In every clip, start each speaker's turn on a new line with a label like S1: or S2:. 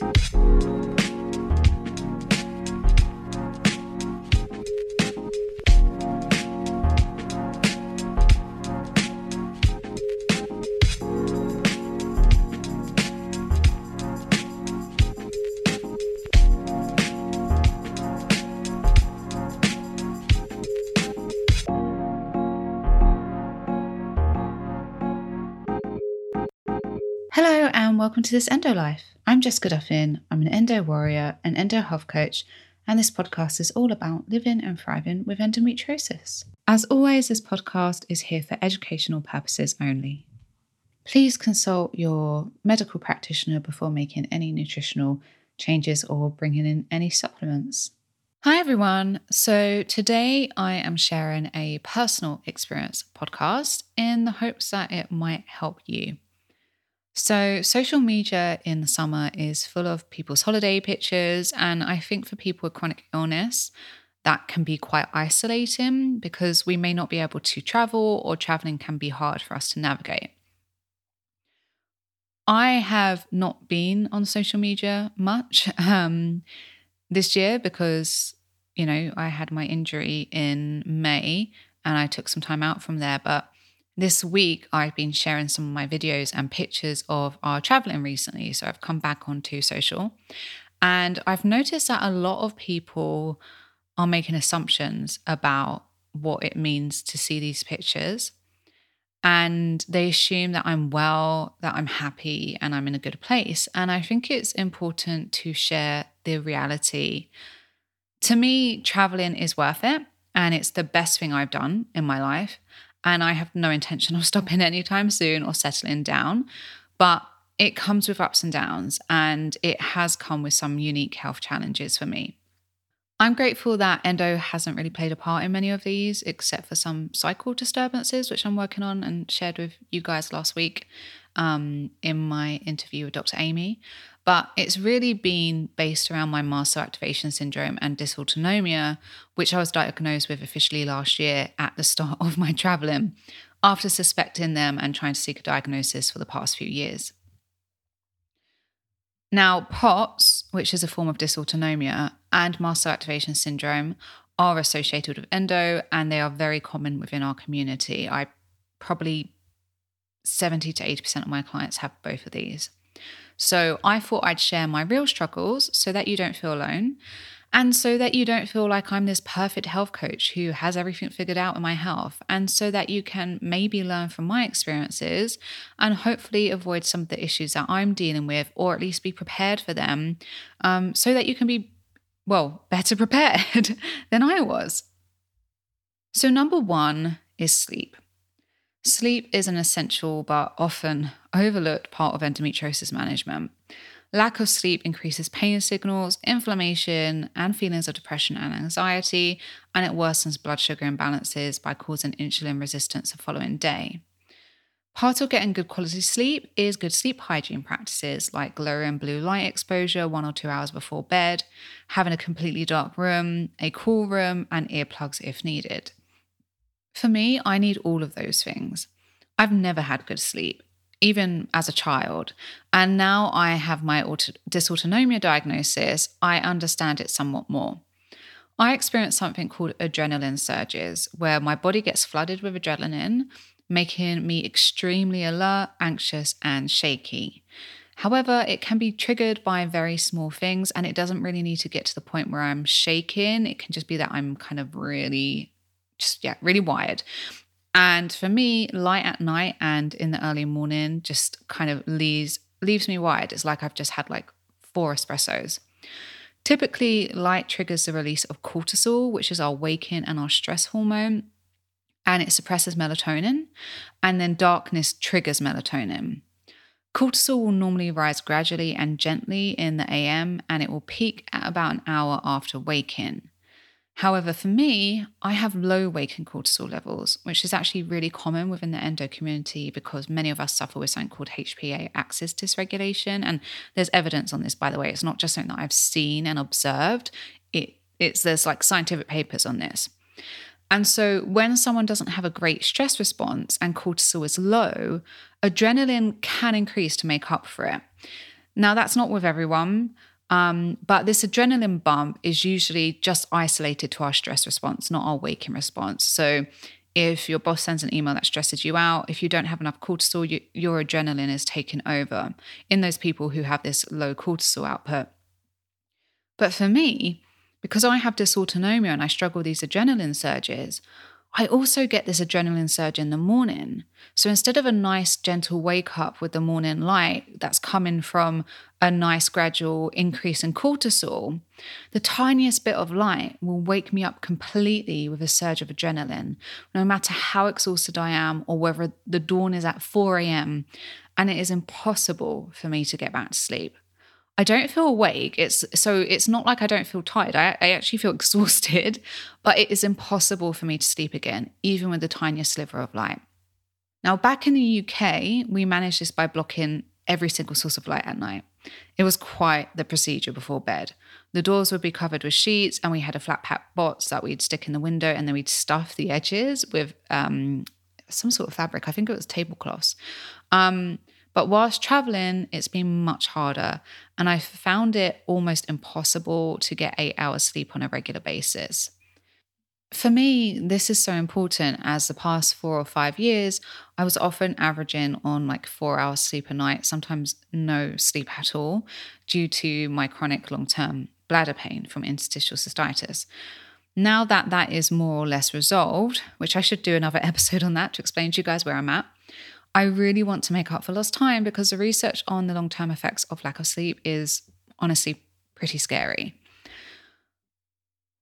S1: Hello and welcome to this Endo Life. I'm Jessica Duffin. I'm an endo warrior, an endo health coach, and this podcast is all about living and thriving with endometriosis. As always, this podcast is here for educational purposes only. Please consult your medical practitioner before making any nutritional changes or bringing in any supplements. Hi, everyone. So, today I am sharing a personal experience podcast in the hopes that it might help you. So, social media in the summer is full of people's holiday pictures. And I think for people with chronic illness, that can be quite isolating because we may not be able to travel or traveling can be hard for us to navigate. I have not been on social media much um, this year because, you know, I had my injury in May and I took some time out from there. But this week, I've been sharing some of my videos and pictures of our traveling recently. So I've come back onto social and I've noticed that a lot of people are making assumptions about what it means to see these pictures. And they assume that I'm well, that I'm happy, and I'm in a good place. And I think it's important to share the reality. To me, traveling is worth it. And it's the best thing I've done in my life. And I have no intention of stopping anytime soon or settling down. But it comes with ups and downs, and it has come with some unique health challenges for me. I'm grateful that endo hasn't really played a part in many of these, except for some cycle disturbances, which I'm working on and shared with you guys last week um, in my interview with Dr. Amy. But it's really been based around my mast cell activation syndrome and dysautonomia, which I was diagnosed with officially last year at the start of my traveling, after suspecting them and trying to seek a diagnosis for the past few years. Now, POTS, which is a form of dysautonomia, and mast cell activation syndrome are associated with endo and they are very common within our community. I probably 70 to 80% of my clients have both of these. So I thought I'd share my real struggles so that you don't feel alone and so that you don't feel like I'm this perfect health coach who has everything figured out in my health, and so that you can maybe learn from my experiences and hopefully avoid some of the issues that I'm dealing with, or at least be prepared for them, um, so that you can be, well, better prepared than I was. So, number one is sleep. Sleep is an essential but often overlooked part of endometriosis management. Lack of sleep increases pain signals, inflammation, and feelings of depression and anxiety, and it worsens blood sugar imbalances by causing insulin resistance the following day. Part of getting good quality sleep is good sleep hygiene practices like lowering blue light exposure one or two hours before bed, having a completely dark room, a cool room, and earplugs if needed. For me, I need all of those things. I've never had good sleep even as a child. And now I have my auto- dysautonomia diagnosis, I understand it somewhat more. I experience something called adrenaline surges, where my body gets flooded with adrenaline, making me extremely alert, anxious, and shaky. However, it can be triggered by very small things, and it doesn't really need to get to the point where I'm shaking. It can just be that I'm kind of really, just, yeah, really wired. And for me, light at night and in the early morning just kind of leaves leaves me wired. It's like I've just had like four espressos. Typically, light triggers the release of cortisol, which is our waking and our stress hormone, and it suppresses melatonin. And then darkness triggers melatonin. Cortisol will normally rise gradually and gently in the AM, and it will peak at about an hour after waking. However, for me, I have low waking cortisol levels, which is actually really common within the endo community because many of us suffer with something called HPA axis dysregulation. And there's evidence on this, by the way. It's not just something that I've seen and observed. It it's there's like scientific papers on this. And so when someone doesn't have a great stress response and cortisol is low, adrenaline can increase to make up for it. Now, that's not with everyone, um, but this adrenaline bump is usually just isolated to our stress response, not our waking response. So, if your boss sends an email that stresses you out, if you don't have enough cortisol, you, your adrenaline is taken over in those people who have this low cortisol output. But for me, because I have dysautonomia and I struggle with these adrenaline surges, I also get this adrenaline surge in the morning. So instead of a nice, gentle wake up with the morning light that's coming from a nice, gradual increase in cortisol, the tiniest bit of light will wake me up completely with a surge of adrenaline, no matter how exhausted I am or whether the dawn is at 4 a.m. and it is impossible for me to get back to sleep. I don't feel awake. It's so it's not like I don't feel tired. I, I actually feel exhausted, but it is impossible for me to sleep again, even with the tiniest sliver of light. Now, back in the UK, we managed this by blocking every single source of light at night. It was quite the procedure before bed. The doors would be covered with sheets, and we had a flat pack box that we'd stick in the window, and then we'd stuff the edges with um, some sort of fabric. I think it was tablecloths. Um, but whilst traveling, it's been much harder. And I found it almost impossible to get eight hours sleep on a regular basis. For me, this is so important as the past four or five years, I was often averaging on like four hours sleep a night, sometimes no sleep at all, due to my chronic long term bladder pain from interstitial cystitis. Now that that is more or less resolved, which I should do another episode on that to explain to you guys where I'm at, I really want to make up for lost time because the research on the long term effects of lack of sleep is honestly pretty scary.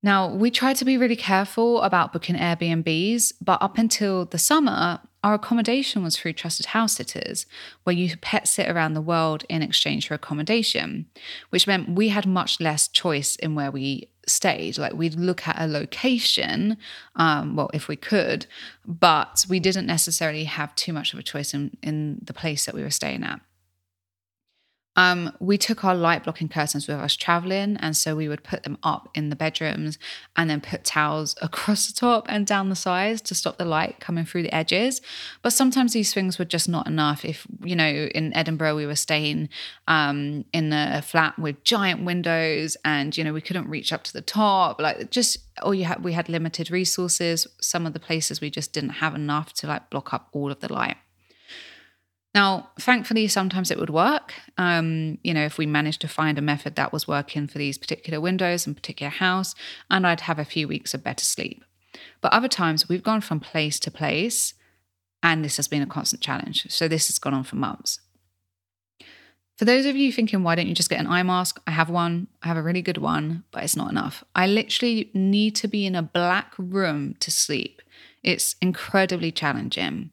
S1: Now, we try to be really careful about booking Airbnbs, but up until the summer, our accommodation was through trusted house sitters, where you pet sit around the world in exchange for accommodation, which meant we had much less choice in where we stayed. Like we'd look at a location, um, well, if we could, but we didn't necessarily have too much of a choice in, in the place that we were staying at. Um, we took our light blocking curtains with us traveling, and so we would put them up in the bedrooms and then put towels across the top and down the sides to stop the light coming through the edges. But sometimes these things were just not enough. If you know, in Edinburgh, we were staying um, in a flat with giant windows, and you know, we couldn't reach up to the top. Like just, or you had we had limited resources. Some of the places we just didn't have enough to like block up all of the light. Now, thankfully, sometimes it would work. Um, you know, if we managed to find a method that was working for these particular windows and particular house, and I'd have a few weeks of better sleep. But other times we've gone from place to place, and this has been a constant challenge. So this has gone on for months. For those of you thinking, why don't you just get an eye mask? I have one. I have a really good one, but it's not enough. I literally need to be in a black room to sleep. It's incredibly challenging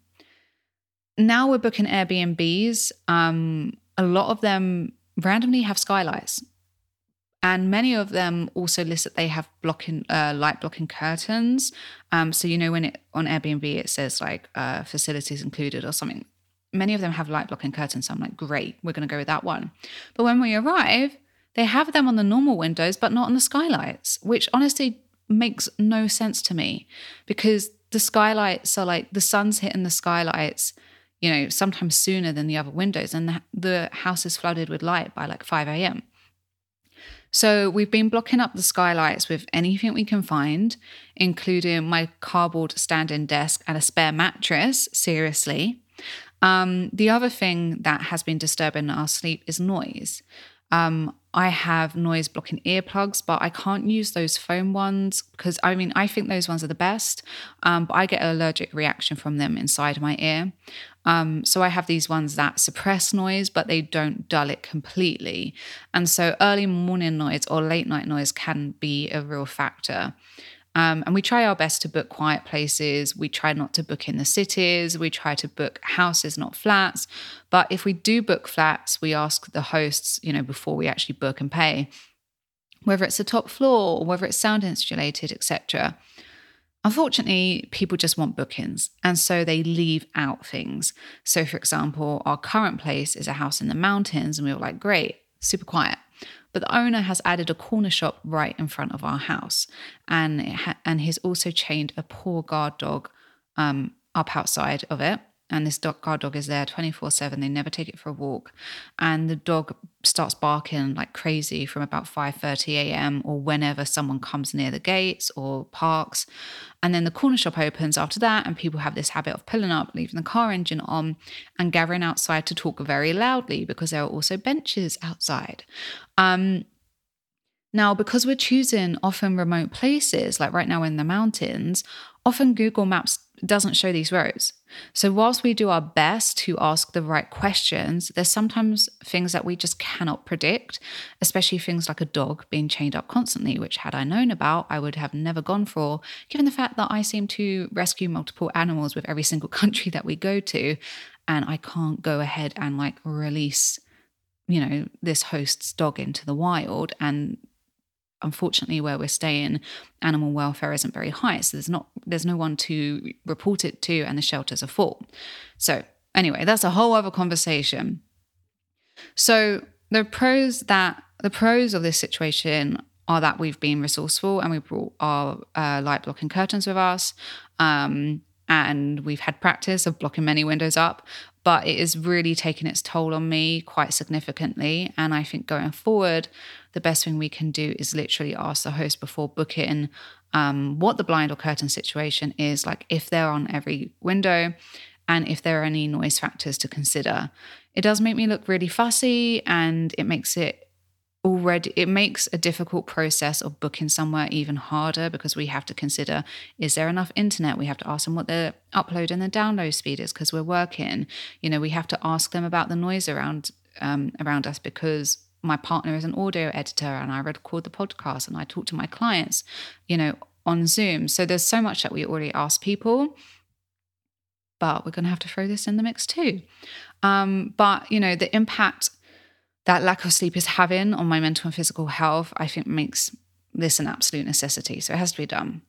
S1: now we're booking Airbnbs. Um, a lot of them randomly have skylights. And many of them also list that they have blocking uh, light blocking curtains. Um, so you know when it on Airbnb it says like uh, facilities included or something. Many of them have light blocking curtains. So I'm like, great, we're going to go with that one. But when we arrive, they have them on the normal windows, but not on the skylights, which honestly makes no sense to me because the skylights are like the sun's hitting the skylights you know, sometimes sooner than the other windows. And the, the house is flooded with light by like 5 a.m. So we've been blocking up the skylights with anything we can find, including my cardboard stand-in desk and a spare mattress. Seriously. Um, the other thing that has been disturbing our sleep is noise. Um, I have noise blocking earplugs, but I can't use those foam ones because I mean, I think those ones are the best, um, but I get an allergic reaction from them inside my ear. Um, so I have these ones that suppress noise, but they don't dull it completely. And so early morning noise or late night noise can be a real factor. Um, and we try our best to book quiet places. We try not to book in the cities. We try to book houses, not flats. But if we do book flats, we ask the hosts, you know, before we actually book and pay, whether it's the top floor or whether it's sound insulated, etc. Unfortunately, people just want bookings, and so they leave out things. So, for example, our current place is a house in the mountains, and we were like, great, super quiet. But the owner has added a corner shop right in front of our house, and ha- and he's also chained a poor guard dog um, up outside of it. And this dog guard dog is there 24 7 they never take it for a walk and the dog starts barking like crazy from about 5:30 a.m. or whenever someone comes near the gates or parks and then the corner shop opens after that and people have this habit of pulling up leaving the car engine on and gathering outside to talk very loudly because there are also benches outside um, now, because we're choosing often remote places, like right now in the mountains, often Google Maps doesn't show these roads. So, whilst we do our best to ask the right questions, there's sometimes things that we just cannot predict, especially things like a dog being chained up constantly, which, had I known about, I would have never gone for, given the fact that I seem to rescue multiple animals with every single country that we go to. And I can't go ahead and like release, you know, this host's dog into the wild and unfortunately where we're staying animal welfare isn't very high so there's not there's no one to report it to and the shelters are full. So anyway that's a whole other conversation. So the pros that the pros of this situation are that we've been resourceful and we brought our uh, light blocking curtains with us um, and we've had practice of blocking many windows up but it is really taking its toll on me quite significantly and i think going forward the best thing we can do is literally ask the host before booking um, what the blind or curtain situation is, like if they're on every window and if there are any noise factors to consider. It does make me look really fussy and it makes it already it makes a difficult process of booking somewhere even harder because we have to consider is there enough internet we have to ask them what the upload and the download speed is because we're working you know we have to ask them about the noise around um, around us because my partner is an audio editor and I record the podcast and I talk to my clients, you know, on Zoom. So there's so much that we already ask people, but we're going to have to throw this in the mix too. Um, but, you know, the impact that lack of sleep is having on my mental and physical health, I think makes this an absolute necessity. So it has to be done.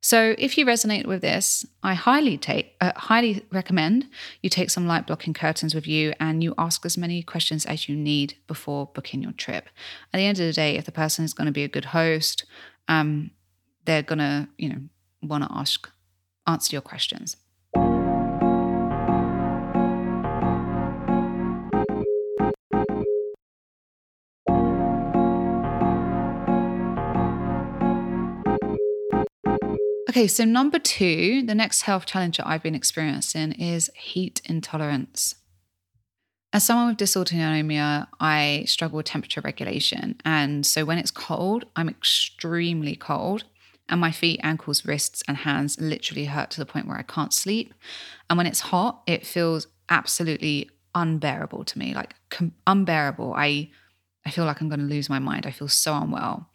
S1: So if you resonate with this, I highly take uh, highly recommend you take some light blocking curtains with you and you ask as many questions as you need before booking your trip. At the end of the day, if the person is going to be a good host, um, they're going to, you know, want to ask answer your questions. Okay, so number two, the next health challenge that I've been experiencing is heat intolerance. As someone with dysautonomia, I struggle with temperature regulation. And so when it's cold, I'm extremely cold. And my feet, ankles, wrists, and hands literally hurt to the point where I can't sleep. And when it's hot, it feels absolutely unbearable to me like com- unbearable. I, I feel like I'm going to lose my mind. I feel so unwell.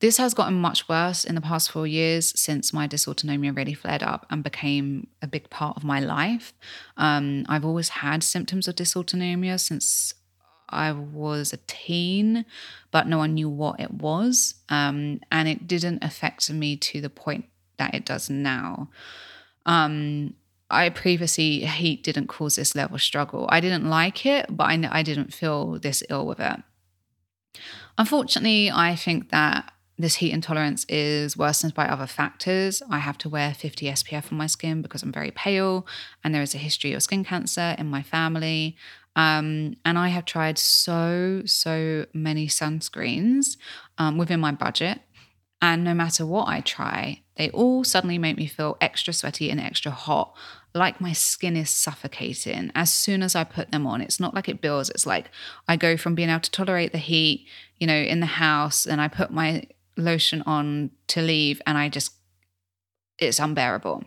S1: This has gotten much worse in the past four years since my dysautonomia really flared up and became a big part of my life. Um, I've always had symptoms of dysautonomia since I was a teen, but no one knew what it was. Um, and it didn't affect me to the point that it does now. Um, I previously, heat didn't cause this level of struggle. I didn't like it, but I, I didn't feel this ill with it. Unfortunately, I think that this heat intolerance is worsened by other factors. I have to wear 50 SPF on my skin because I'm very pale, and there is a history of skin cancer in my family. Um, and I have tried so, so many sunscreens um, within my budget. And no matter what I try, they all suddenly make me feel extra sweaty and extra hot, like my skin is suffocating as soon as I put them on. It's not like it builds, it's like I go from being able to tolerate the heat, you know, in the house, and I put my lotion on to leave and I just, it's unbearable.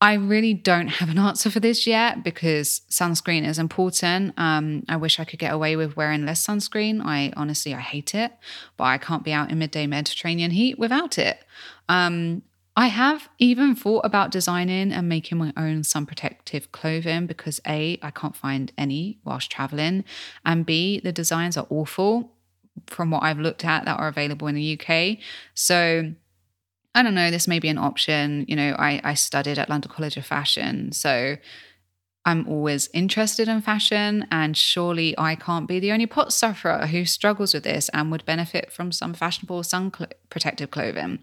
S1: I really don't have an answer for this yet because sunscreen is important. Um, I wish I could get away with wearing less sunscreen. I honestly, I hate it, but I can't be out in midday Mediterranean heat without it. Um, I have even thought about designing and making my own sun protective clothing because A, I can't find any whilst traveling, and B, the designs are awful from what I've looked at that are available in the UK. So I don't know, this may be an option. You know, I, I studied at London College of Fashion. So I'm always interested in fashion, and surely I can't be the only POTS sufferer who struggles with this and would benefit from some fashionable sun cl- protective clothing.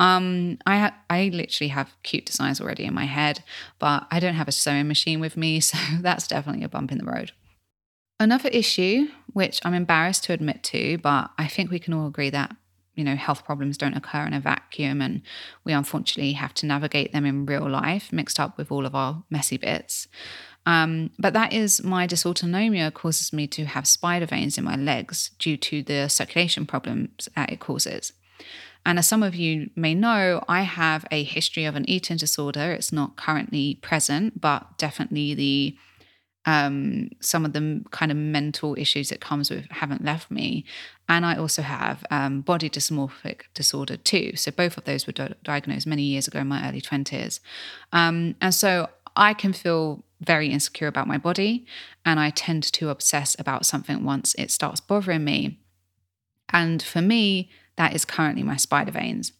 S1: Um, I ha- I literally have cute designs already in my head, but I don't have a sewing machine with me, so that's definitely a bump in the road. Another issue, which I'm embarrassed to admit to, but I think we can all agree that you know health problems don't occur in a vacuum and we unfortunately have to navigate them in real life mixed up with all of our messy bits um, but that is my dysautonomia causes me to have spider veins in my legs due to the circulation problems that it causes. And as some of you may know, I have a history of an eating disorder. It's not currently present, but definitely the um, some of the kind of mental issues that comes with haven't left me. And I also have um, body dysmorphic disorder too. So both of those were di- diagnosed many years ago in my early 20s. Um, and so I can feel very insecure about my body and I tend to obsess about something once it starts bothering me. And for me, that is currently my spider veins.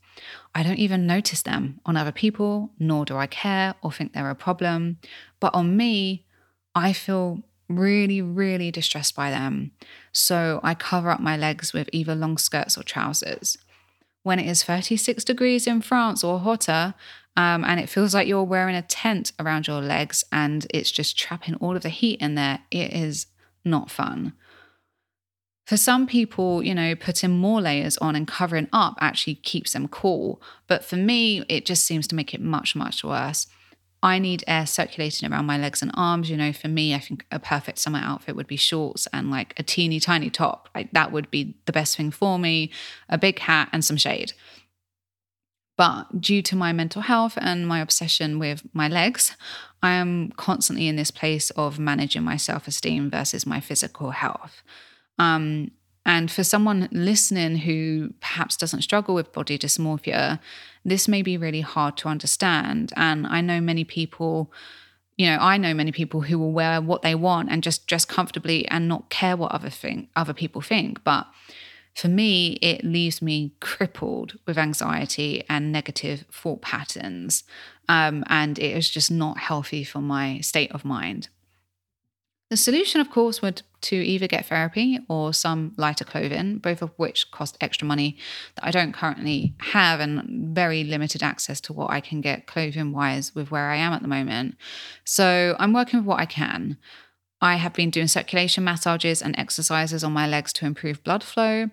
S1: I don't even notice them on other people, nor do I care or think they're a problem. But on me, I feel really, really distressed by them. So I cover up my legs with either long skirts or trousers. When it is 36 degrees in France or hotter, um, and it feels like you're wearing a tent around your legs and it's just trapping all of the heat in there. It is not fun. For some people, you know, putting more layers on and covering up actually keeps them cool. But for me, it just seems to make it much, much worse. I need air circulating around my legs and arms. You know, for me, I think a perfect summer outfit would be shorts and like a teeny tiny top. Like that would be the best thing for me, a big hat and some shade. But due to my mental health and my obsession with my legs, I am constantly in this place of managing my self esteem versus my physical health. Um, and for someone listening who perhaps doesn't struggle with body dysmorphia, this may be really hard to understand. And I know many people, you know, I know many people who will wear what they want and just dress comfortably and not care what other think other people think. But for me, it leaves me crippled with anxiety and negative thought patterns. Um, and it is just not healthy for my state of mind. The solution, of course, would to either get therapy or some lighter clothing, both of which cost extra money that I don't currently have and very limited access to what I can get clothing wise with where I am at the moment. So I'm working with what I can. I have been doing circulation massages and exercises on my legs to improve blood flow,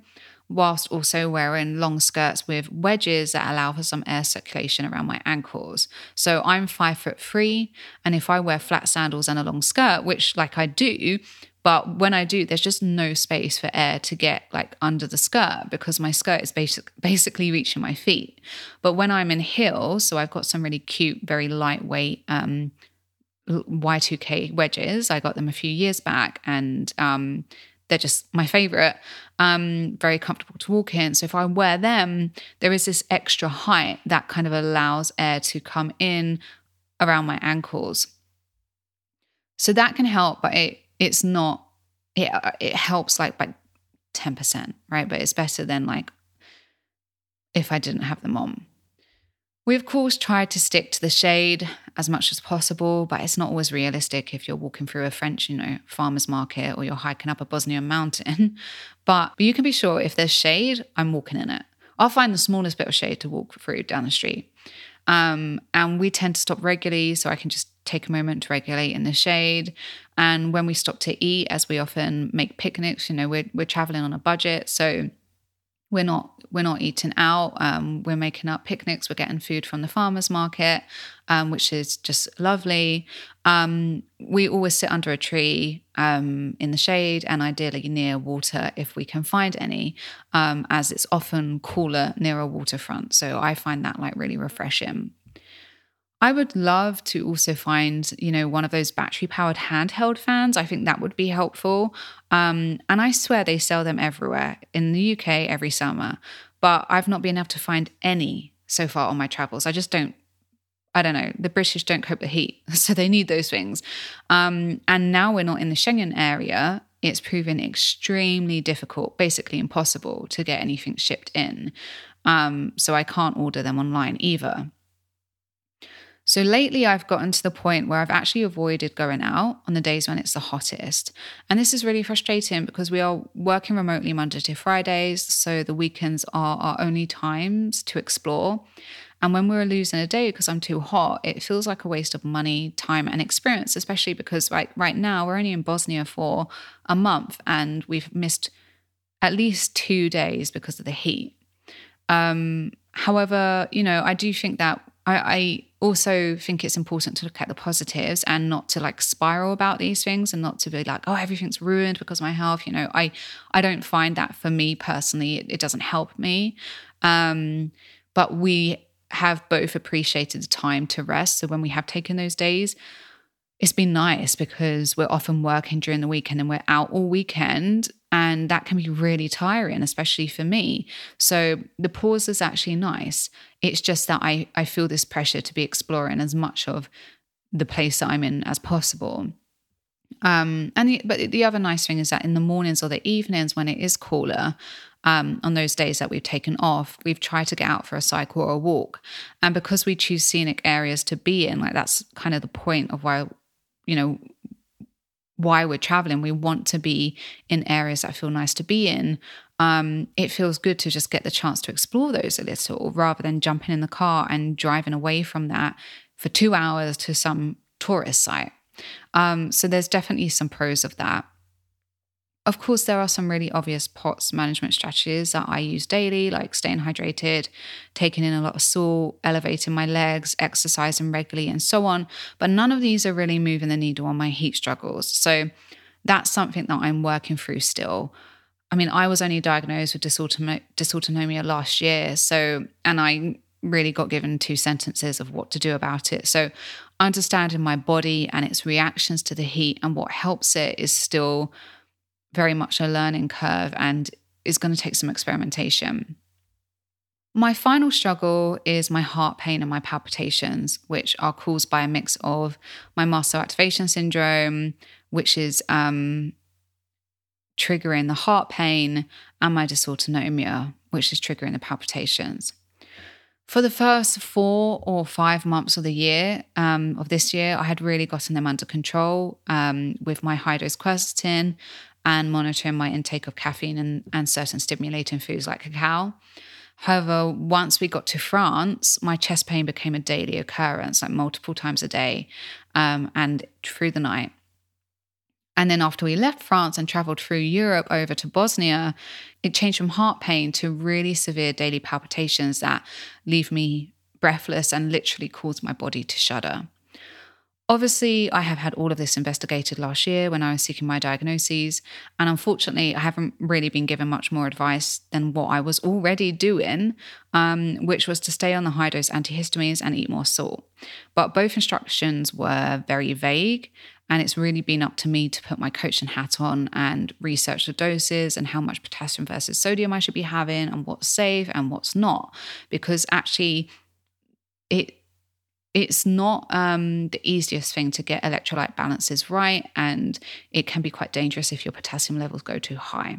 S1: whilst also wearing long skirts with wedges that allow for some air circulation around my ankles. So I'm five foot three, and if I wear flat sandals and a long skirt, which like I do, but when I do, there's just no space for air to get like under the skirt because my skirt is basic, basically reaching my feet. But when I'm in heels, so I've got some really cute, very lightweight um, Y2K wedges. I got them a few years back and um, they're just my favorite. Um, very comfortable to walk in. So if I wear them, there is this extra height that kind of allows air to come in around my ankles. So that can help, but it it's not it it helps like by 10%, right? But it's better than like if I didn't have them on. We, of course, tried to stick to the shade as much as possible, but it's not always realistic if you're walking through a French, you know, farmer's market or you're hiking up a Bosnian mountain. But, but you can be sure if there's shade, I'm walking in it. I'll find the smallest bit of shade to walk through down the street. Um, and we tend to stop regularly, so I can just take a moment to regulate in the shade. And when we stop to eat, as we often make picnics, you know, we're, we're traveling on a budget. So we're not we're not eating out. Um, we're making up picnics. We're getting food from the farmers market um, which is just lovely. Um, we always sit under a tree um, in the shade and ideally near water if we can find any um, as it's often cooler near a waterfront. So i find that like really refreshing I would love to also find, you know, one of those battery powered handheld fans. I think that would be helpful. Um, and I swear they sell them everywhere in the UK every summer, but I've not been able to find any so far on my travels. I just don't. I don't know. The British don't cope with heat, so they need those things. Um, and now we're not in the Schengen area. It's proven extremely difficult, basically impossible, to get anything shipped in. Um, so I can't order them online either. So lately, I've gotten to the point where I've actually avoided going out on the days when it's the hottest. And this is really frustrating because we are working remotely Monday to Fridays. So the weekends are our only times to explore. And when we're losing a day because I'm too hot, it feels like a waste of money, time, and experience, especially because right, right now we're only in Bosnia for a month and we've missed at least two days because of the heat. Um, however, you know, I do think that I, I also think it's important to look at the positives and not to like spiral about these things and not to be like, oh, everything's ruined because of my health. You know, I I don't find that for me personally, it, it doesn't help me. Um, but we have both appreciated the time to rest. So when we have taken those days, it's been nice because we're often working during the weekend and we're out all weekend and that can be really tiring, especially for me. So the pause is actually nice. It's just that I, I feel this pressure to be exploring as much of the place that I'm in as possible. Um, and the, but the other nice thing is that in the mornings or the evenings when it is cooler, um, on those days that we've taken off, we've tried to get out for a cycle or a walk. And because we choose scenic areas to be in, like that's kind of the point of why, you know, why we're traveling. We want to be in areas that feel nice to be in. Um, it feels good to just get the chance to explore those a little rather than jumping in the car and driving away from that for two hours to some tourist site. Um, so there's definitely some pros of that. Of course, there are some really obvious POTS management strategies that I use daily, like staying hydrated, taking in a lot of salt, elevating my legs, exercising regularly, and so on. But none of these are really moving the needle on my heat struggles. So that's something that I'm working through still. I mean, I was only diagnosed with dysautonomia last year. So, and I really got given two sentences of what to do about it. So, understanding my body and its reactions to the heat and what helps it is still very much a learning curve and is going to take some experimentation. My final struggle is my heart pain and my palpitations, which are caused by a mix of my mast cell activation syndrome, which is um, triggering the heart pain, and my dysautonomia, which is triggering the palpitations. For the first four or five months of the year, um, of this year, I had really gotten them under control um, with my high dose quercetin and monitoring my intake of caffeine and, and certain stimulating foods like cacao. However, once we got to France, my chest pain became a daily occurrence, like multiple times a day um, and through the night. And then after we left France and traveled through Europe over to Bosnia, it changed from heart pain to really severe daily palpitations that leave me breathless and literally cause my body to shudder. Obviously, I have had all of this investigated last year when I was seeking my diagnoses, and unfortunately, I haven't really been given much more advice than what I was already doing, um, which was to stay on the high dose antihistamines and eat more salt. But both instructions were very vague, and it's really been up to me to put my coaching hat on and research the doses and how much potassium versus sodium I should be having and what's safe and what's not, because actually, it it's not um, the easiest thing to get electrolyte balances right, and it can be quite dangerous if your potassium levels go too high.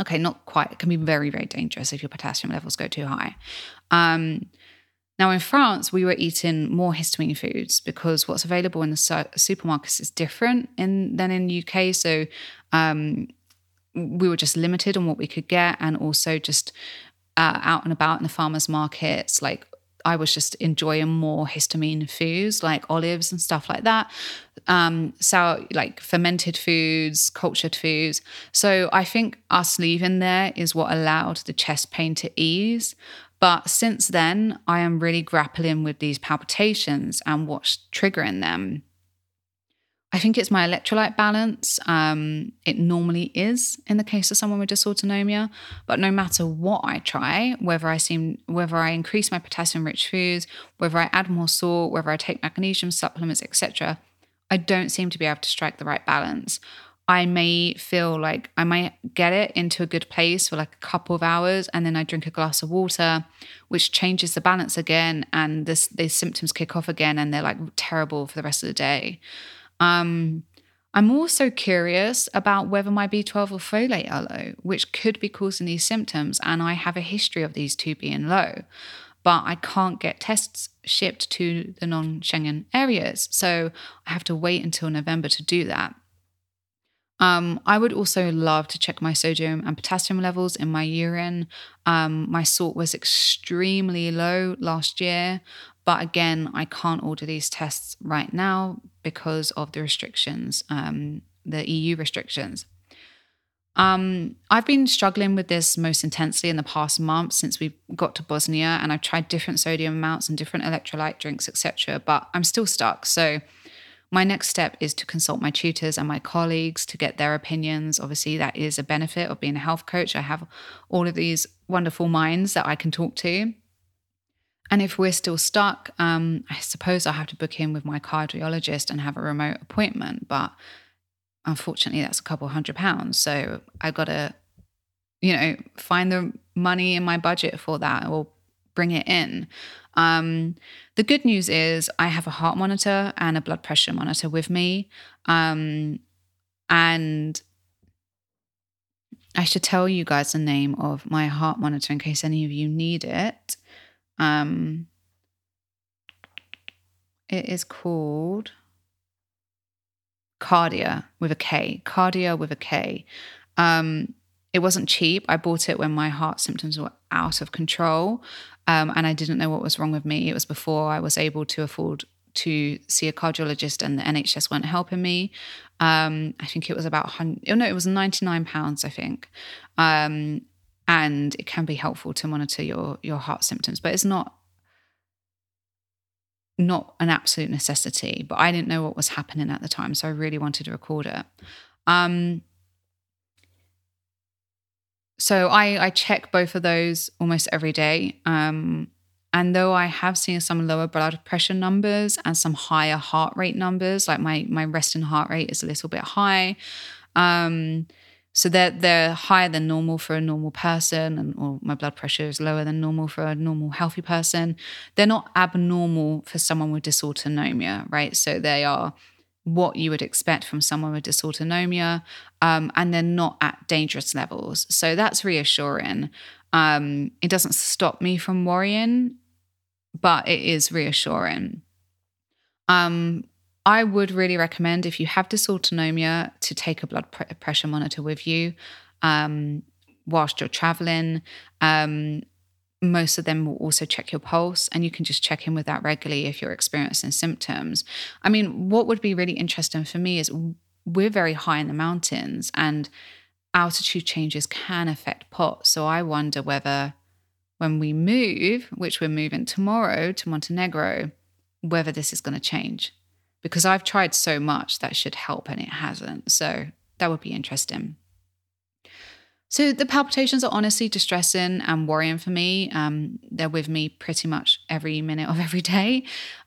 S1: Okay, not quite. It can be very, very dangerous if your potassium levels go too high. Um, now, in France, we were eating more histamine foods because what's available in the su- supermarkets is different in, than in the UK. So um, we were just limited on what we could get, and also just uh, out and about in the farmers markets, like I was just enjoying more histamine foods like olives and stuff like that. Um, so like fermented foods, cultured foods. So I think us leaving there is what allowed the chest pain to ease. But since then, I am really grappling with these palpitations and what's triggering them. I think it's my electrolyte balance. Um, it normally is in the case of someone with dysautonomia, but no matter what I try, whether I seem, whether I increase my potassium-rich foods, whether I add more salt, whether I take magnesium supplements, etc., I don't seem to be able to strike the right balance. I may feel like I might get it into a good place for like a couple of hours, and then I drink a glass of water, which changes the balance again, and this, these symptoms kick off again, and they're like terrible for the rest of the day. Um, I'm also curious about whether my B12 or folate are low, which could be causing these symptoms, and I have a history of these two being low. but I can't get tests shipped to the non Schengen areas. So I have to wait until November to do that. Um, I would also love to check my sodium and potassium levels in my urine. Um, my salt was extremely low last year, but again, I can't order these tests right now because of the restrictions, um, the EU restrictions. Um, I've been struggling with this most intensely in the past month since we got to Bosnia, and I've tried different sodium amounts and different electrolyte drinks, etc. But I'm still stuck. So my next step is to consult my tutors and my colleagues to get their opinions. Obviously, that is a benefit of being a health coach. I have all of these wonderful minds that I can talk to. And if we're still stuck, um, I suppose I have to book in with my cardiologist and have a remote appointment. But unfortunately, that's a couple hundred pounds. So I've got to, you know, find the money in my budget for that or bring it in. Um, the good news is I have a heart monitor and a blood pressure monitor with me. Um, and I should tell you guys the name of my heart monitor in case any of you need it. Um, it is called Kardia with a K. Kardia with a K. Um, it wasn't cheap. I bought it when my heart symptoms were out of control um, and I didn't know what was wrong with me. It was before I was able to afford to see a cardiologist and the NHS weren't helping me. Um, I think it was about, oh no, it was 99 pounds, I think. Um, and it can be helpful to monitor your, your heart symptoms, but it's not, not an absolute necessity, but I didn't know what was happening at the time. So I really wanted to record it. Um, so I, I check both of those almost every day. Um, and though I have seen some lower blood pressure numbers and some higher heart rate numbers, like my my resting heart rate is a little bit high. Um, so they're they're higher than normal for a normal person, and or my blood pressure is lower than normal for a normal healthy person. They're not abnormal for someone with dysautonomia, right? So they are what you would expect from someone with dysautonomia, um, and they're not at dangerous levels. So that's reassuring. Um, it doesn't stop me from worrying, but it is reassuring. Um, I would really recommend if you have dysautonomia to take a blood pressure monitor with you um, whilst you're traveling. Um, most of them will also check your pulse and you can just check in with that regularly if you're experiencing symptoms. I mean, what would be really interesting for me is we're very high in the mountains and altitude changes can affect POTS. So I wonder whether when we move, which we're moving tomorrow to Montenegro, whether this is going to change. Because I've tried so much that should help and it hasn't. So that would be interesting. So the palpitations are honestly distressing and worrying for me. Um, they're with me pretty much every minute of every day,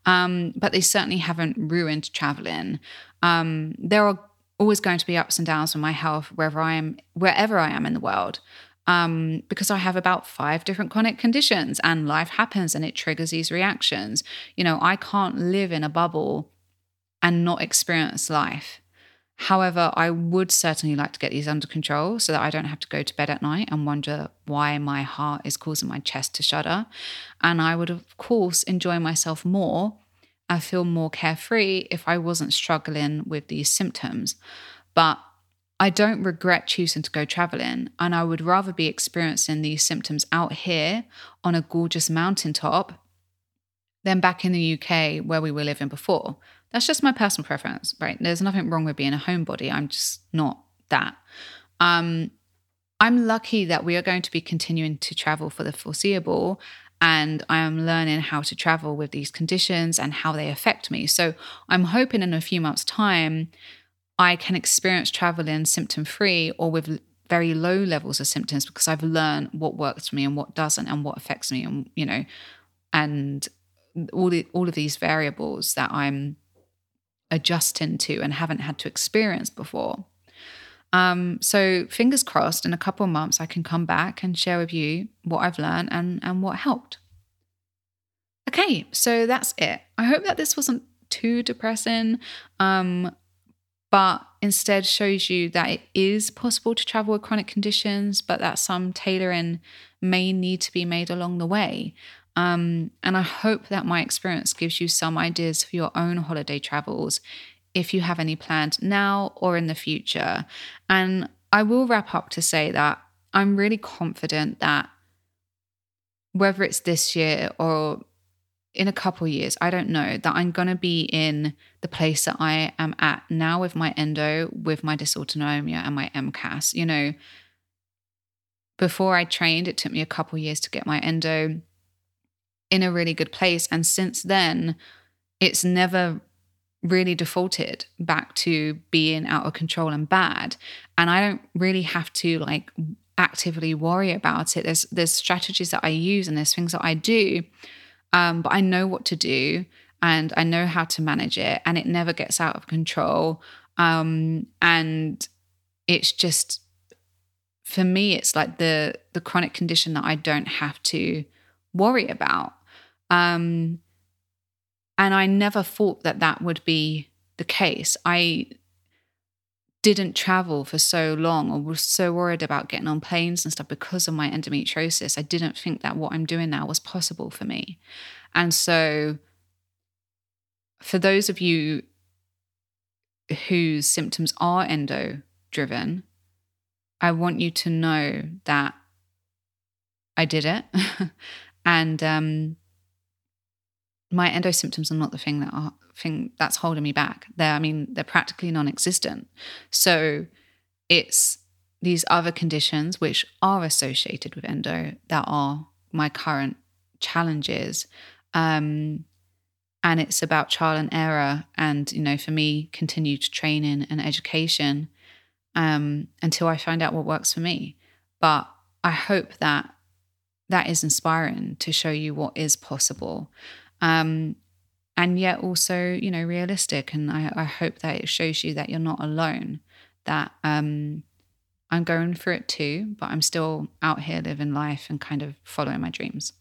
S1: um, but they certainly haven't ruined traveling. Um, there are always going to be ups and downs with my health wherever I am, wherever I am in the world. Um, because I have about five different chronic conditions and life happens and it triggers these reactions. You know, I can't live in a bubble and not experience life. However, I would certainly like to get these under control so that I don't have to go to bed at night and wonder why my heart is causing my chest to shudder. And I would, of course, enjoy myself more and feel more carefree if I wasn't struggling with these symptoms. But I don't regret choosing to go traveling, and I would rather be experiencing these symptoms out here on a gorgeous mountaintop than back in the UK where we were living before. That's just my personal preference, right? There's nothing wrong with being a homebody. I'm just not that. Um, I'm lucky that we are going to be continuing to travel for the foreseeable. And I am learning how to travel with these conditions and how they affect me. So I'm hoping in a few months' time, I can experience traveling symptom free or with very low levels of symptoms because I've learned what works for me and what doesn't and what affects me and you know and all the all of these variables that I'm adjusting to and haven't had to experience before. Um, so fingers crossed, in a couple of months, I can come back and share with you what I've learned and and what helped. Okay, so that's it. I hope that this wasn't too depressing, um, but instead shows you that it is possible to travel with chronic conditions, but that some tailoring may need to be made along the way. Um, and I hope that my experience gives you some ideas for your own holiday travels if you have any planned now or in the future. And I will wrap up to say that I'm really confident that whether it's this year or in a couple years, I don't know, that I'm going to be in the place that I am at now with my endo, with my dysautonomia and my MCAS. You know, before I trained, it took me a couple years to get my endo in a really good place. And since then, it's never really defaulted back to being out of control and bad. And I don't really have to like actively worry about it. There's there's strategies that I use and there's things that I do, um, but I know what to do and I know how to manage it, and it never gets out of control. Um, and it's just for me, it's like the the chronic condition that I don't have to worry about. Um, and I never thought that that would be the case. I didn't travel for so long or was so worried about getting on planes and stuff because of my endometriosis. I didn't think that what I'm doing now was possible for me. And so, for those of you whose symptoms are endo driven, I want you to know that I did it. and um, my endo symptoms are not the thing that are thing that's holding me back. They're, I mean, they're practically non-existent. So it's these other conditions which are associated with endo that are my current challenges. Um, and it's about trial and error and you know for me continued training and education um, until i find out what works for me but i hope that that is inspiring to show you what is possible um, and yet also, you know, realistic. And I, I, hope that it shows you that you're not alone, that um, I'm going through it too, but I'm still out here living life and kind of following my dreams.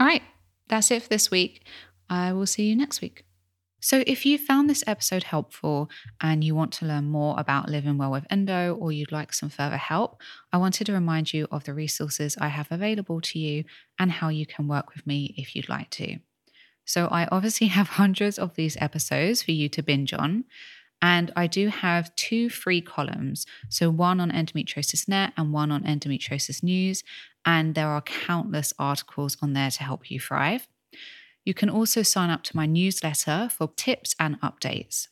S1: All right, that's it for this week. I will see you next week. So, if you found this episode helpful and you want to learn more about living well with endo or you'd like some further help, I wanted to remind you of the resources I have available to you and how you can work with me if you'd like to. So I obviously have hundreds of these episodes for you to binge on. And I do have two free columns. So one on Endometriosis Net and one on Endometriosis News. And there are countless articles on there to help you thrive. You can also sign up to my newsletter for tips and updates.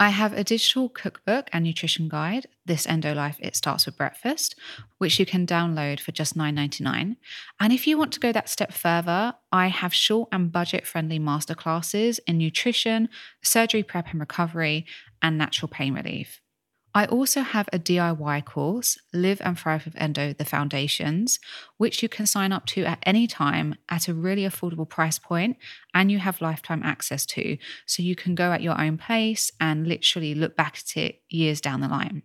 S1: I have a digital cookbook and nutrition guide, This Endo Life It Starts with Breakfast, which you can download for just $9.99. And if you want to go that step further, I have short and budget friendly masterclasses in nutrition, surgery prep and recovery, and natural pain relief. I also have a DIY course, Live and Thrive with Endo The Foundations, which you can sign up to at any time at a really affordable price point and you have lifetime access to. So you can go at your own pace and literally look back at it years down the line.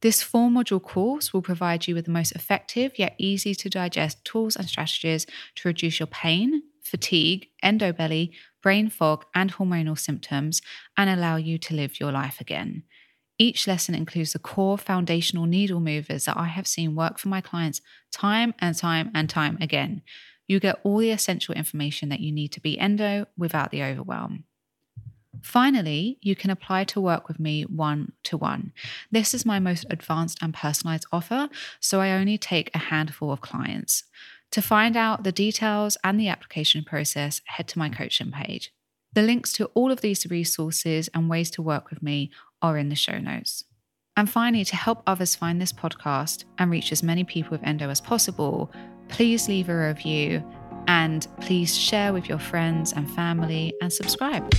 S1: This four module course will provide you with the most effective yet easy to digest tools and strategies to reduce your pain, fatigue, endo belly, brain fog, and hormonal symptoms and allow you to live your life again. Each lesson includes the core foundational needle movers that I have seen work for my clients time and time and time again. You get all the essential information that you need to be endo without the overwhelm. Finally, you can apply to work with me one to one. This is my most advanced and personalized offer, so I only take a handful of clients. To find out the details and the application process, head to my coaching page. The links to all of these resources and ways to work with me are in the show notes. And finally, to help others find this podcast and reach as many people with endo as possible, please leave a review and please share with your friends and family and subscribe.